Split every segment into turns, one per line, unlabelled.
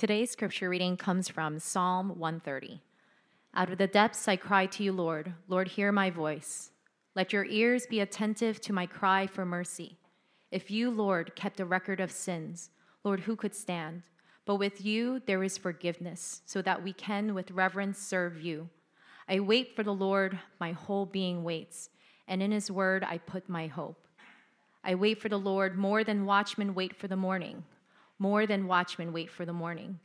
Today's scripture reading comes from Psalm 130. Out of the depths I cry to you, Lord. Lord, hear my voice. Let your ears be attentive to my cry for mercy. If you, Lord, kept a record of sins, Lord, who could stand? But with you there is forgiveness, so that we can with reverence serve you. I wait for the Lord, my whole being waits, and in his word I put my hope. I wait for the Lord more than watchmen wait for the morning, more than watchmen wait for the morning.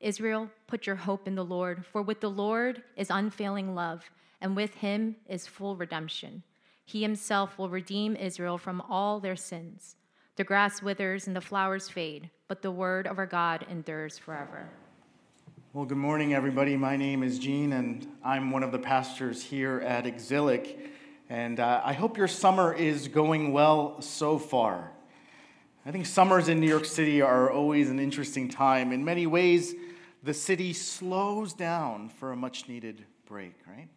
Israel, put your hope in the Lord, for with the Lord is unfailing love, and with him is full redemption. He himself will redeem Israel from all their sins. The grass withers and the flowers fade, but the word of our God endures forever.
Well, good morning, everybody. My name is Gene, and I'm one of the pastors here at Exilic. And uh, I hope your summer is going well so far. I think summers in New York City are always an interesting time. In many ways, the city slows down for a much needed break, right?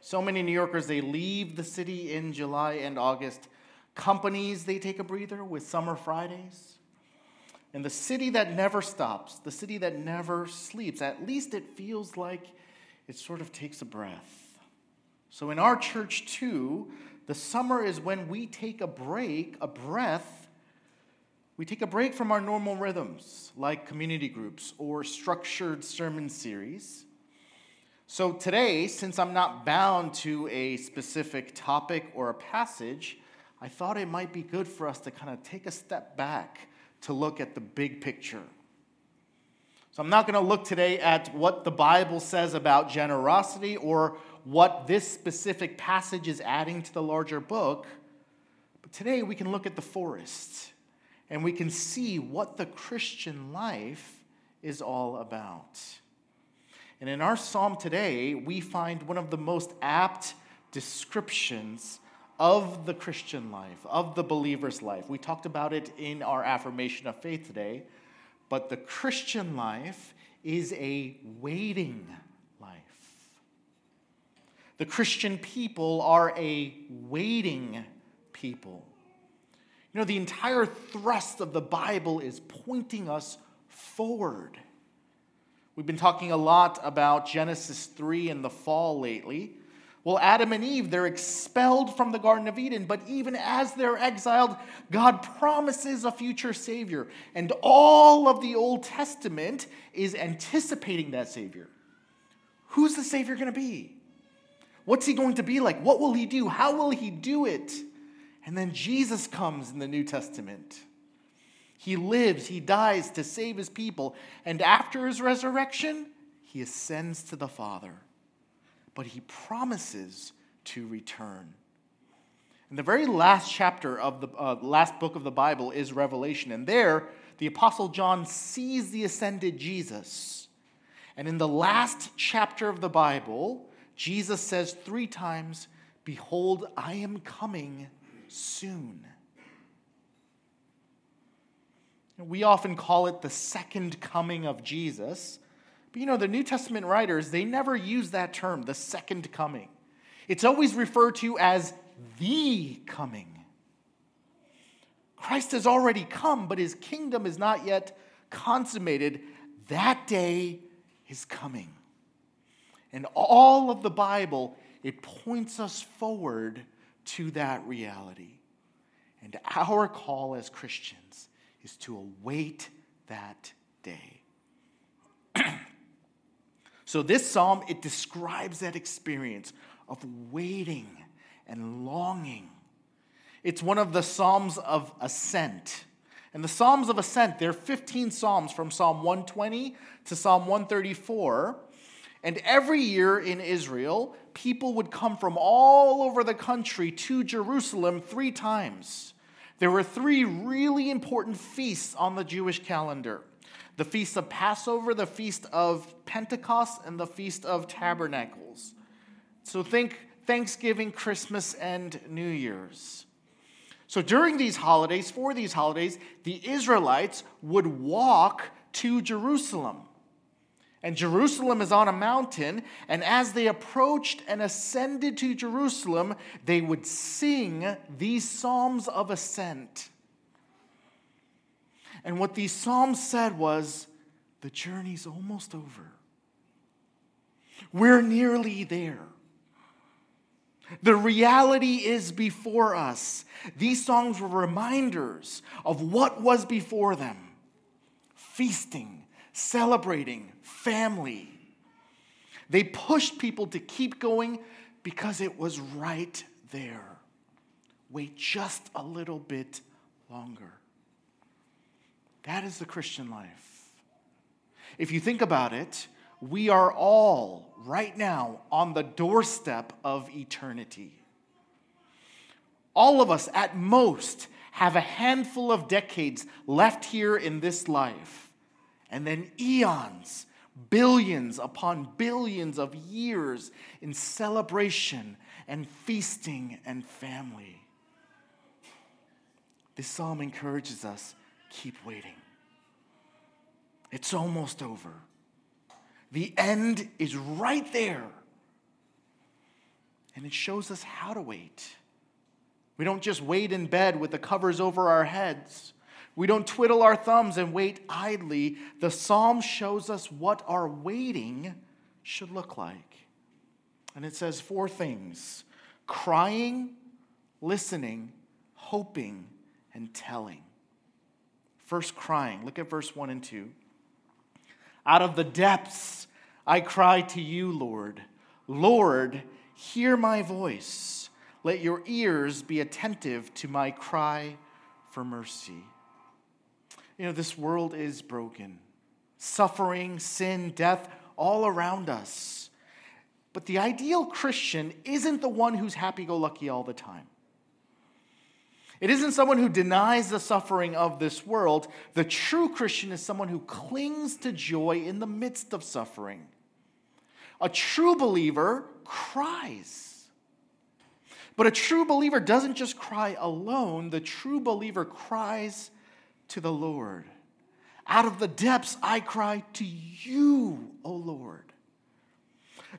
So many New Yorkers, they leave the city in July and August. Companies, they take a breather with summer Fridays. And the city that never stops, the city that never sleeps, at least it feels like it sort of takes a breath. So in our church, too, the summer is when we take a break, a breath. We take a break from our normal rhythms, like community groups or structured sermon series. So today, since I'm not bound to a specific topic or a passage, I thought it might be good for us to kind of take a step back to look at the big picture. So I'm not going to look today at what the Bible says about generosity or what this specific passage is adding to the larger book. But today we can look at the forest and we can see what the Christian life is all about. And in our psalm today, we find one of the most apt descriptions of the Christian life, of the believer's life. We talked about it in our affirmation of faith today, but the Christian life is a waiting life. The Christian people are a waiting people. You know, the entire thrust of the Bible is pointing us forward. We've been talking a lot about Genesis 3 and the fall lately. Well, Adam and Eve, they're expelled from the Garden of Eden, but even as they're exiled, God promises a future Savior. And all of the Old Testament is anticipating that Savior. Who's the Savior going to be? What's he going to be like? What will he do? How will he do it? And then Jesus comes in the New Testament. He lives, he dies to save his people, and after his resurrection, he ascends to the Father. But he promises to return. And the very last chapter of the uh, last book of the Bible is Revelation, and there the Apostle John sees the ascended Jesus. And in the last chapter of the Bible, Jesus says three times, Behold, I am coming soon. We often call it the second coming of Jesus. But you know, the New Testament writers, they never use that term, the second coming. It's always referred to as the coming. Christ has already come, but his kingdom is not yet consummated. That day is coming. And all of the Bible, it points us forward to that reality. And our call as Christians is to await that day. so this psalm it describes that experience of waiting and longing. It's one of the psalms of ascent. And the psalms of ascent, there are 15 psalms from Psalm 120 to Psalm 134. And every year in Israel, people would come from all over the country to Jerusalem three times. There were three really important feasts on the Jewish calendar the feast of Passover, the feast of Pentecost, and the feast of Tabernacles. So think Thanksgiving, Christmas, and New Year's. So during these holidays, for these holidays, the Israelites would walk to Jerusalem. And Jerusalem is on a mountain, and as they approached and ascended to Jerusalem, they would sing these psalms of ascent. And what these psalms said was, the journey's almost over. We're nearly there. The reality is before us. These songs were reminders of what was before them feasting, celebrating, family. They pushed people to keep going because it was right there. Wait just a little bit longer. That is the Christian life. If you think about it, we are all right now on the doorstep of eternity. All of us, at most, have a handful of decades left here in this life, and then eons, billions upon billions of years in celebration and feasting and family. This psalm encourages us keep waiting. It's almost over. The end is right there. And it shows us how to wait. We don't just wait in bed with the covers over our heads. We don't twiddle our thumbs and wait idly. The psalm shows us what our waiting should look like. And it says four things crying, listening, hoping, and telling. First, crying. Look at verse 1 and 2. Out of the depths I cry to you, Lord. Lord, hear my voice. Let your ears be attentive to my cry for mercy. You know, this world is broken. Suffering, sin, death, all around us. But the ideal Christian isn't the one who's happy go lucky all the time. It isn't someone who denies the suffering of this world. The true Christian is someone who clings to joy in the midst of suffering. A true believer cries. But a true believer doesn't just cry alone, the true believer cries to the Lord. Out of the depths, I cry to you, O Lord.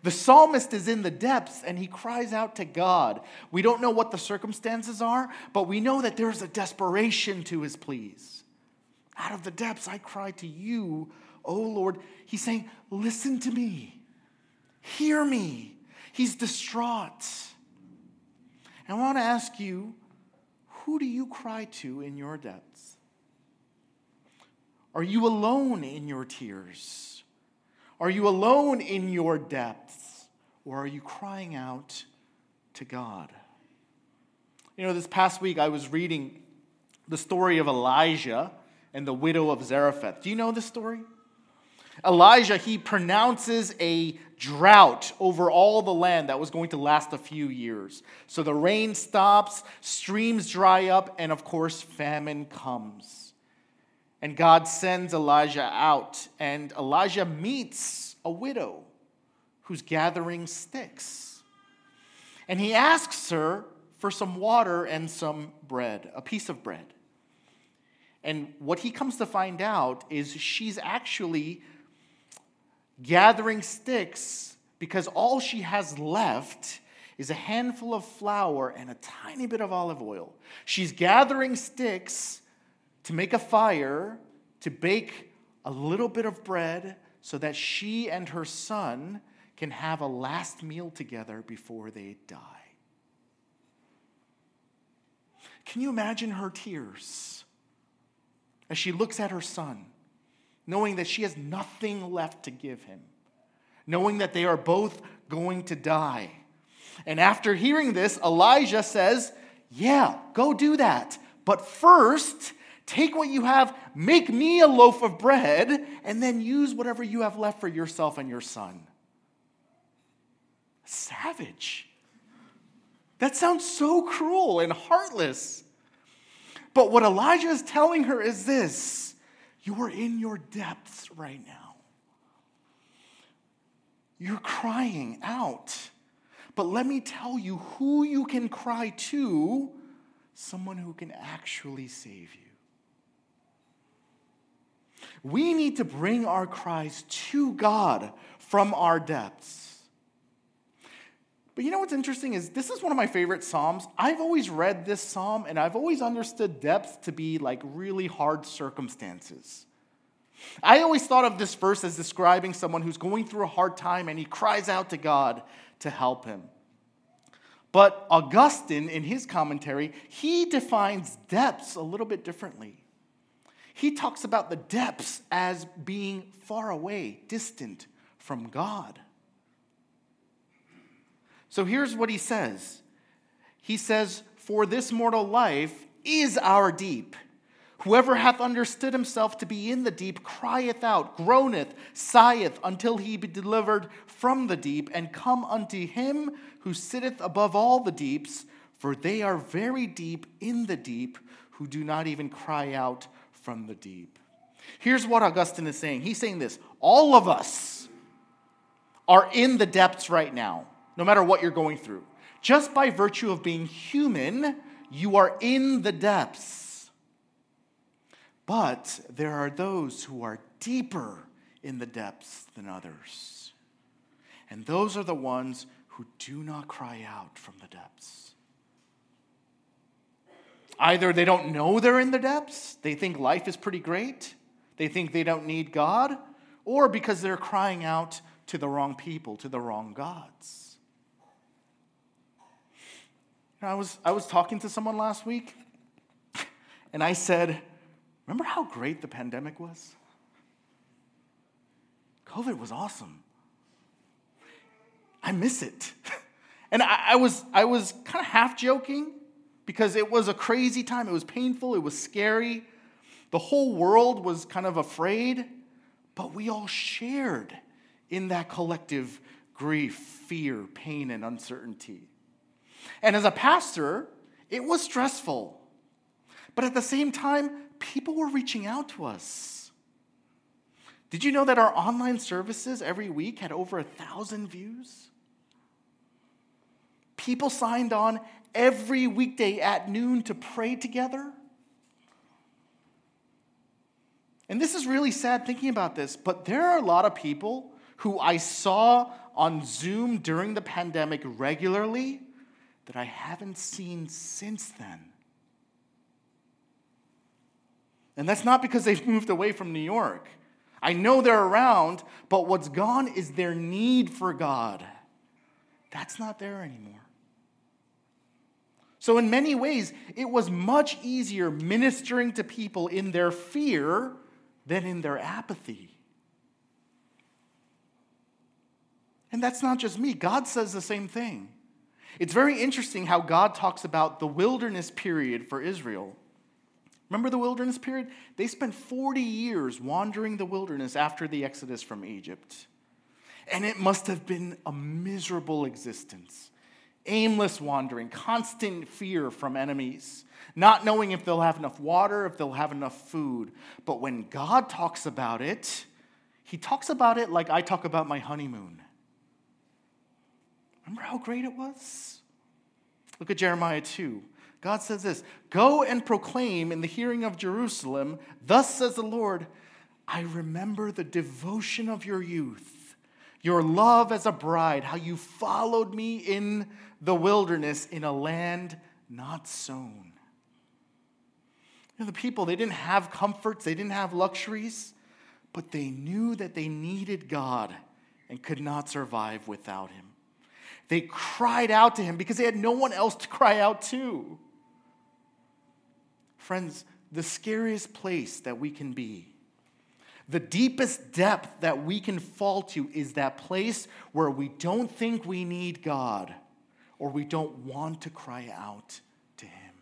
The psalmist is in the depths and he cries out to God. We don't know what the circumstances are, but we know that there's a desperation to his pleas. Out of the depths, I cry to you, O Lord. He's saying, Listen to me, hear me. He's distraught. And I want to ask you, who do you cry to in your depths? Are you alone in your tears? Are you alone in your depths, or are you crying out to God? You know, this past week I was reading the story of Elijah and the widow of Zarephath. Do you know this story? Elijah, he pronounces a drought over all the land that was going to last a few years. So the rain stops, streams dry up, and of course, famine comes. And God sends Elijah out, and Elijah meets a widow who's gathering sticks. And he asks her for some water and some bread, a piece of bread. And what he comes to find out is she's actually gathering sticks because all she has left is a handful of flour and a tiny bit of olive oil. She's gathering sticks to make a fire, to bake a little bit of bread so that she and her son can have a last meal together before they die. Can you imagine her tears as she looks at her son, knowing that she has nothing left to give him, knowing that they are both going to die? And after hearing this, Elijah says, Yeah, go do that. But first, Take what you have, make me a loaf of bread, and then use whatever you have left for yourself and your son. Savage. That sounds so cruel and heartless. But what Elijah is telling her is this you are in your depths right now. You're crying out. But let me tell you who you can cry to someone who can actually save you. We need to bring our cries to God from our depths. But you know what's interesting is this is one of my favorite Psalms. I've always read this Psalm and I've always understood depth to be like really hard circumstances. I always thought of this verse as describing someone who's going through a hard time and he cries out to God to help him. But Augustine, in his commentary, he defines depths a little bit differently. He talks about the depths as being far away, distant from God. So here's what he says He says, For this mortal life is our deep. Whoever hath understood himself to be in the deep crieth out, groaneth, sigheth, until he be delivered from the deep, and come unto him who sitteth above all the deeps, for they are very deep in the deep, who do not even cry out from the deep. Here's what Augustine is saying He's saying this all of us are in the depths right now, no matter what you're going through. Just by virtue of being human, you are in the depths. But there are those who are deeper in the depths than others. And those are the ones who do not cry out from the depths. Either they don't know they're in the depths, they think life is pretty great, they think they don't need God, or because they're crying out to the wrong people, to the wrong gods. I was, I was talking to someone last week, and I said, Remember how great the pandemic was? COVID was awesome. I miss it. And I, I was, I was kind of half joking because it was a crazy time. It was painful, it was scary. The whole world was kind of afraid, but we all shared in that collective grief, fear, pain, and uncertainty. And as a pastor, it was stressful. But at the same time, people were reaching out to us. Did you know that our online services every week had over a thousand views? People signed on every weekday at noon to pray together. And this is really sad thinking about this, but there are a lot of people who I saw on Zoom during the pandemic regularly that I haven't seen since then. And that's not because they've moved away from New York. I know they're around, but what's gone is their need for God. That's not there anymore. So, in many ways, it was much easier ministering to people in their fear than in their apathy. And that's not just me, God says the same thing. It's very interesting how God talks about the wilderness period for Israel. Remember the wilderness period? They spent 40 years wandering the wilderness after the exodus from Egypt. And it must have been a miserable existence. Aimless wandering, constant fear from enemies, not knowing if they'll have enough water, if they'll have enough food. But when God talks about it, he talks about it like I talk about my honeymoon. Remember how great it was? Look at Jeremiah 2. God says this Go and proclaim in the hearing of Jerusalem, Thus says the Lord, I remember the devotion of your youth, your love as a bride, how you followed me in the wilderness in a land not sown. You know, the people, they didn't have comforts, they didn't have luxuries, but they knew that they needed God and could not survive without Him. They cried out to him because they had no one else to cry out to. Friends, the scariest place that we can be, the deepest depth that we can fall to is that place where we don't think we need God or we don't want to cry out to Him.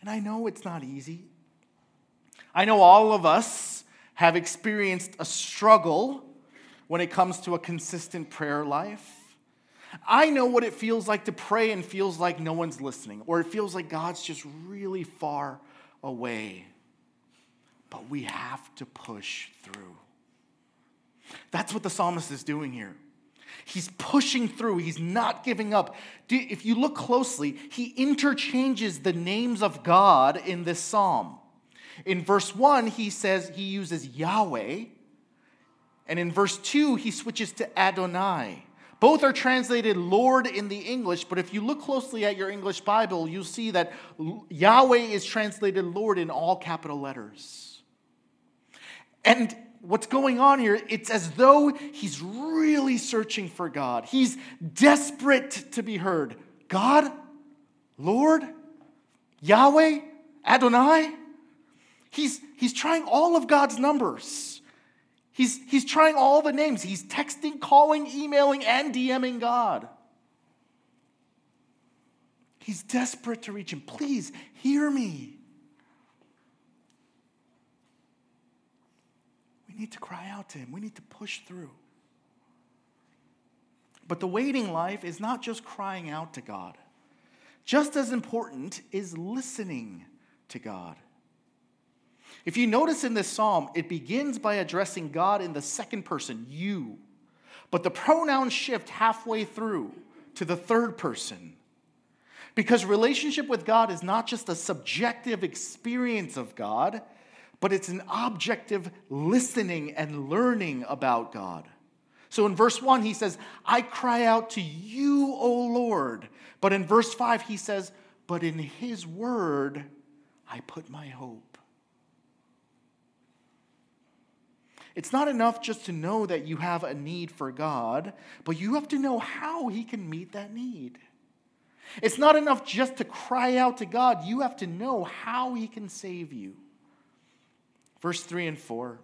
And I know it's not easy. I know all of us have experienced a struggle when it comes to a consistent prayer life. I know what it feels like to pray and feels like no one's listening, or it feels like God's just really far away. But we have to push through. That's what the psalmist is doing here. He's pushing through, he's not giving up. If you look closely, he interchanges the names of God in this psalm. In verse 1, he says he uses Yahweh, and in verse 2, he switches to Adonai. Both are translated Lord in the English, but if you look closely at your English Bible, you'll see that Yahweh is translated Lord in all capital letters. And what's going on here, it's as though he's really searching for God. He's desperate to be heard. God? Lord? Yahweh? Adonai? He's, he's trying all of God's numbers. He's, he's trying all the names. He's texting, calling, emailing, and DMing God. He's desperate to reach him. Please hear me. Need to cry out to him, we need to push through. But the waiting life is not just crying out to God, just as important is listening to God. If you notice in this psalm, it begins by addressing God in the second person, you. But the pronouns shift halfway through to the third person. Because relationship with God is not just a subjective experience of God, but it's an objective listening and learning about God. So in verse 1, he says, I cry out to you, O Lord. But in verse 5, he says, But in his word I put my hope. It's not enough just to know that you have a need for God, but you have to know how He can meet that need. It's not enough just to cry out to God, you have to know how He can save you. Verse 3 and 4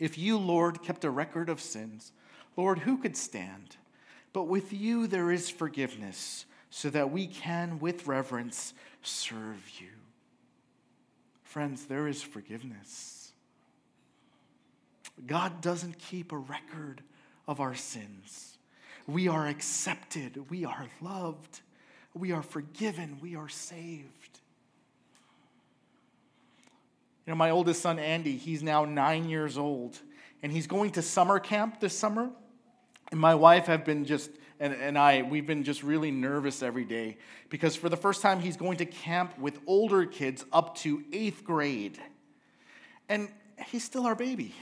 If you, Lord, kept a record of sins, Lord, who could stand? But with you there is forgiveness, so that we can, with reverence, serve you. Friends, there is forgiveness. God doesn't keep a record of our sins. We are accepted, we are loved, we are forgiven, we are saved. You know, my oldest son, Andy, he's now nine years old, and he's going to summer camp this summer. And my wife have been just, and, and I, we've been just really nervous every day because for the first time, he's going to camp with older kids up to eighth grade. And he's still our baby.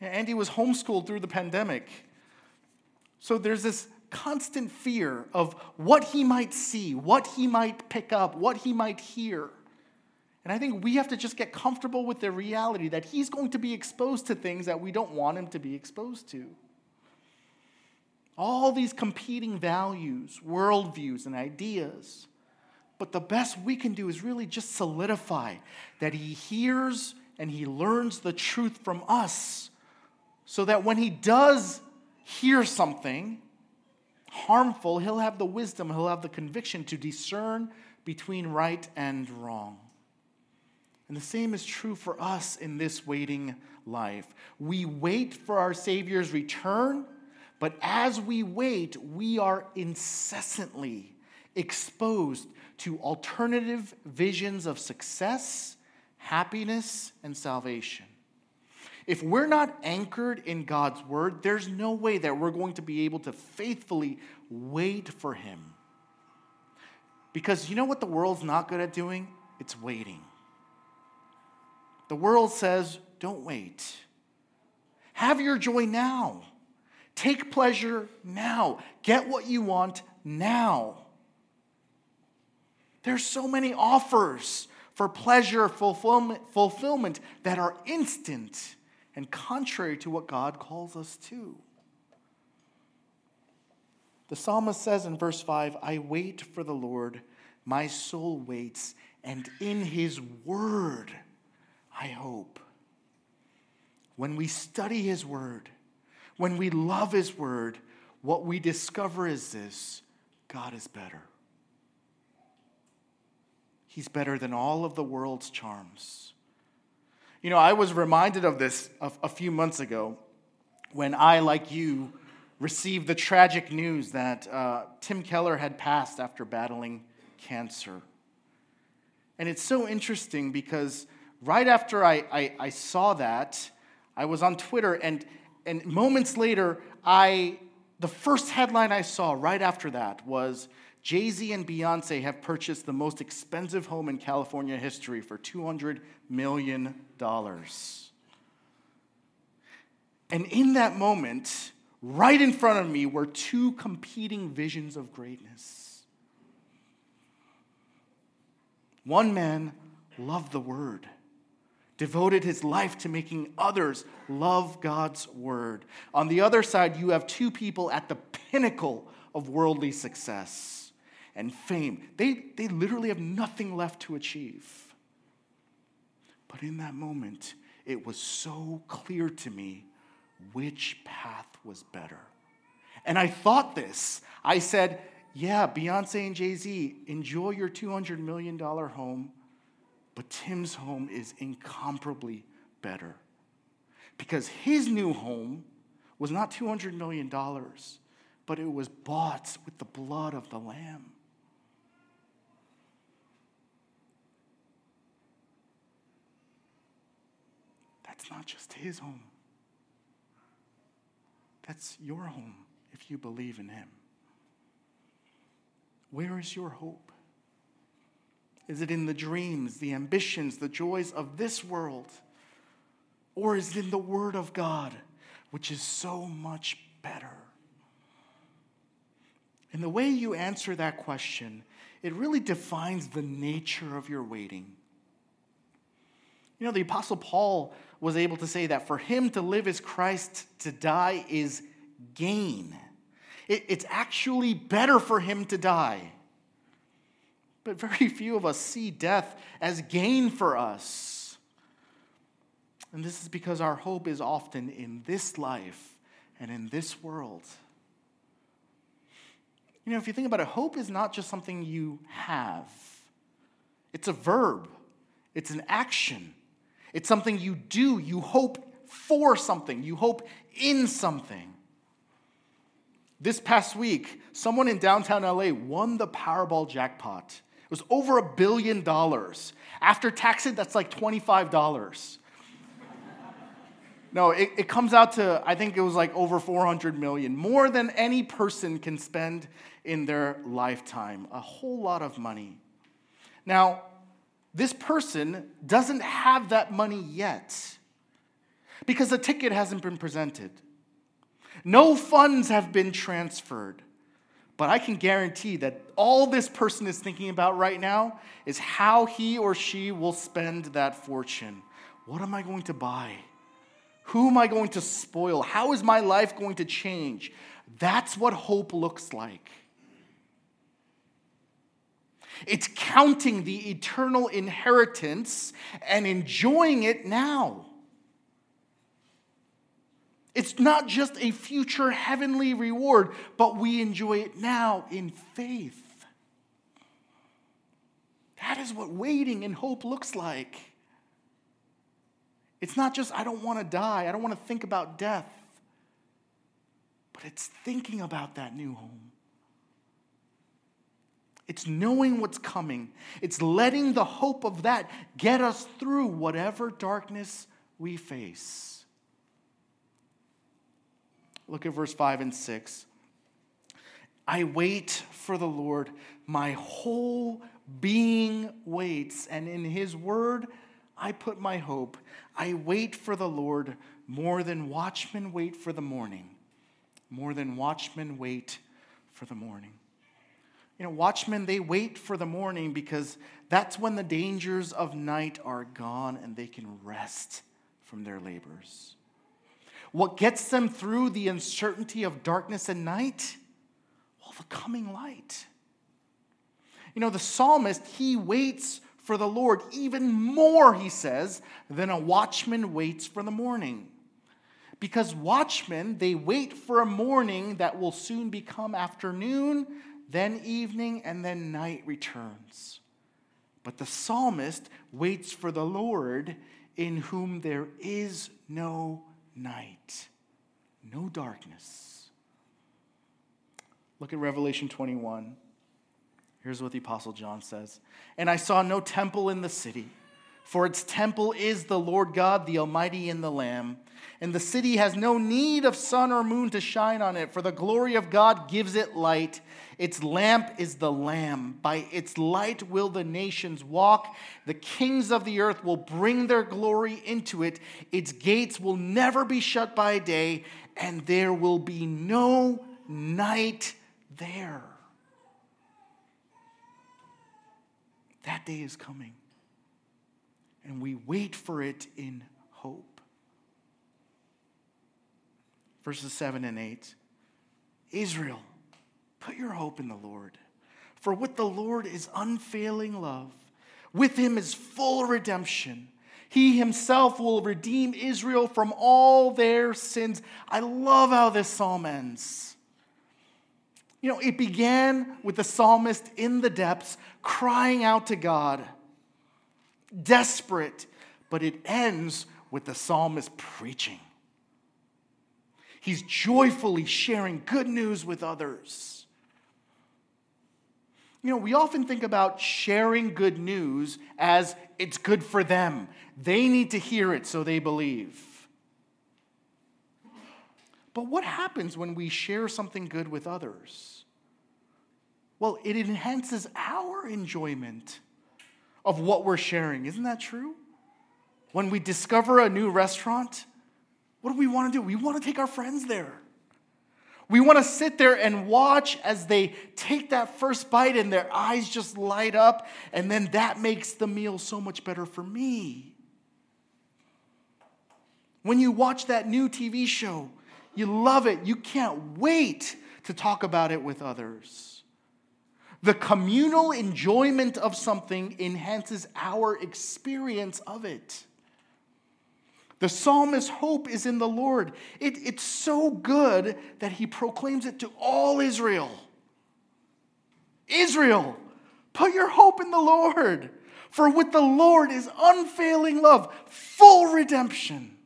Andy was homeschooled through the pandemic. So there's this constant fear of what he might see, what he might pick up, what he might hear. And I think we have to just get comfortable with the reality that he's going to be exposed to things that we don't want him to be exposed to. All these competing values, worldviews, and ideas. But the best we can do is really just solidify that he hears and he learns the truth from us so that when he does hear something harmful, he'll have the wisdom, he'll have the conviction to discern between right and wrong. And the same is true for us in this waiting life. We wait for our Savior's return, but as we wait, we are incessantly exposed to alternative visions of success, happiness, and salvation. If we're not anchored in God's word, there's no way that we're going to be able to faithfully wait for Him. Because you know what the world's not good at doing? It's waiting. The world says, don't wait. Have your joy now. Take pleasure now. Get what you want now. There's so many offers for pleasure fulfillment, that are instant and contrary to what God calls us to. The psalmist says in verse 5 I wait for the Lord, my soul waits, and in his word I hope. When we study his word, when we love his word, what we discover is this God is better. He's better than all of the world's charms. You know, I was reminded of this a, a few months ago when I, like you, received the tragic news that uh, Tim Keller had passed after battling cancer. And it's so interesting because right after I, I, I, saw that, I was on Twitter, and, and moments later, I, the first headline I saw right after that was Jay Z and Beyonce have purchased the most expensive home in California history for $200 million. And in that moment, right in front of me were two competing visions of greatness. One man loved the word, devoted his life to making others love God's word. On the other side, you have two people at the pinnacle of worldly success and fame. They, they literally have nothing left to achieve. But in that moment, it was so clear to me which path was better. And I thought this. I said, yeah, Beyonce and Jay Z, enjoy your $200 million home, but Tim's home is incomparably better. Because his new home was not $200 million, but it was bought with the blood of the Lamb. That's not just his home. That's your home if you believe in Him. Where is your hope? Is it in the dreams, the ambitions, the joys of this world? Or is it in the Word of God, which is so much better? And the way you answer that question, it really defines the nature of your waiting. You know, the Apostle Paul was able to say that for him to live is Christ, to die is gain. It, it's actually better for him to die. But very few of us see death as gain for us. And this is because our hope is often in this life and in this world. You know, if you think about it, hope is not just something you have, it's a verb, it's an action. It's something you do. You hope for something, you hope in something. This past week, someone in downtown LA won the Powerball jackpot. It was over a billion dollars. After taxes, that's like $25. no, it, it comes out to, I think it was like over 400 million, more than any person can spend in their lifetime. A whole lot of money. Now, this person doesn't have that money yet because the ticket hasn't been presented. No funds have been transferred. But I can guarantee that all this person is thinking about right now is how he or she will spend that fortune. What am I going to buy? Who am I going to spoil? How is my life going to change? That's what hope looks like. It's counting the eternal inheritance and enjoying it now. It's not just a future heavenly reward, but we enjoy it now in faith. That is what waiting in hope looks like. It's not just, I don't want to die, I don't want to think about death, but it's thinking about that new home. It's knowing what's coming. It's letting the hope of that get us through whatever darkness we face. Look at verse 5 and 6. I wait for the Lord. My whole being waits, and in his word I put my hope. I wait for the Lord more than watchmen wait for the morning. More than watchmen wait for the morning. You know, watchmen, they wait for the morning because that's when the dangers of night are gone and they can rest from their labors. What gets them through the uncertainty of darkness and night? Well, the coming light. You know, the psalmist, he waits for the Lord even more, he says, than a watchman waits for the morning. Because watchmen, they wait for a morning that will soon become afternoon then evening, and then night returns. But the psalmist waits for the Lord in whom there is no night, no darkness. Look at Revelation 21. Here's what the Apostle John says And I saw no temple in the city For its temple is the Lord God, the Almighty, and the Lamb. And the city has no need of sun or moon to shine on it, for the glory of God gives it light. Its lamp is the Lamb. By its light will the nations walk. The kings of the earth will bring their glory into it. Its gates will never be shut by day, and there will be no night there. That day is coming and we wait for it in hope. Verses 7 and 8 Israel, put your hope in the Lord. For with the Lord is unfailing love, with him is full redemption. He himself will redeem Israel from all their sins. I love how this psalm ends. You know, it began with the psalmist in the depths crying out to God desperate, but it ends with the psalmist preaching. He's joyfully sharing good news with others. You know, we often think about sharing good news as it's good for them. They need to hear it so they believe. But what happens when we share something good with others? Well, it enhances our enjoyment of what we're sharing. Isn't that true? When we discover a new restaurant, what do we want to do? We want to take our friends there. We want to sit there and watch as they take that first bite and their eyes just light up, and then that makes the meal so much better for me. When you watch that new TV show, you love it. You can't wait to talk about it with others. The communal enjoyment of something enhances our experience of it. The psalmist's hope is in the Lord. It, it's so good that he proclaims it to all Israel. Israel, put your hope in the Lord, for with the Lord is unfailing love, full redemption.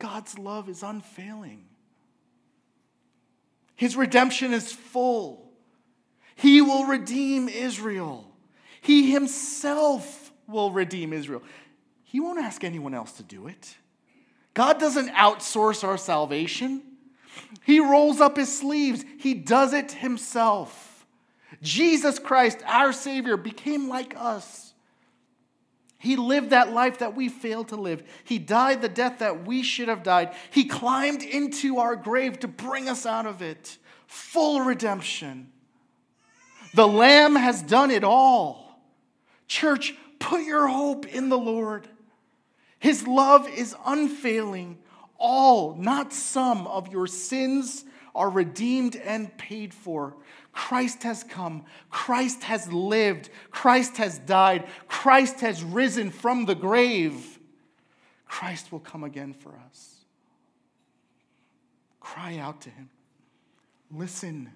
God's love is unfailing. His redemption is full. He will redeem Israel. He himself will redeem Israel. He won't ask anyone else to do it. God doesn't outsource our salvation. He rolls up his sleeves, he does it himself. Jesus Christ, our Savior, became like us. He lived that life that we failed to live. He died the death that we should have died. He climbed into our grave to bring us out of it. Full redemption. The Lamb has done it all. Church, put your hope in the Lord. His love is unfailing. All, not some, of your sins are redeemed and paid for. Christ has come. Christ has lived. Christ has died. Christ has risen from the grave. Christ will come again for us. Cry out to him. Listen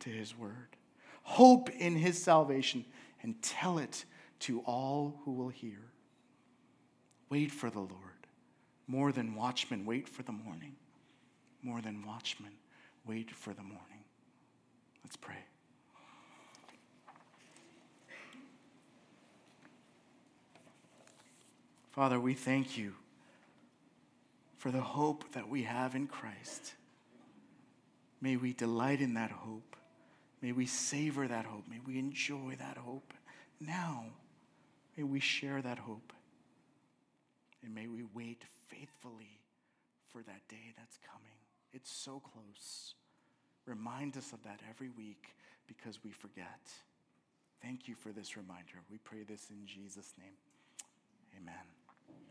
to his word. Hope in his salvation and tell it to all who will hear. Wait for the Lord. More than watchmen, wait for the morning. More than watchmen, wait for the morning. Let's pray. Father, we thank you for the hope that we have in Christ. May we delight in that hope. May we savor that hope. May we enjoy that hope now. May we share that hope. And may we wait faithfully for that day that's coming. It's so close. Remind us of that every week because we forget. Thank you for this reminder. We pray this in Jesus' name. Amen.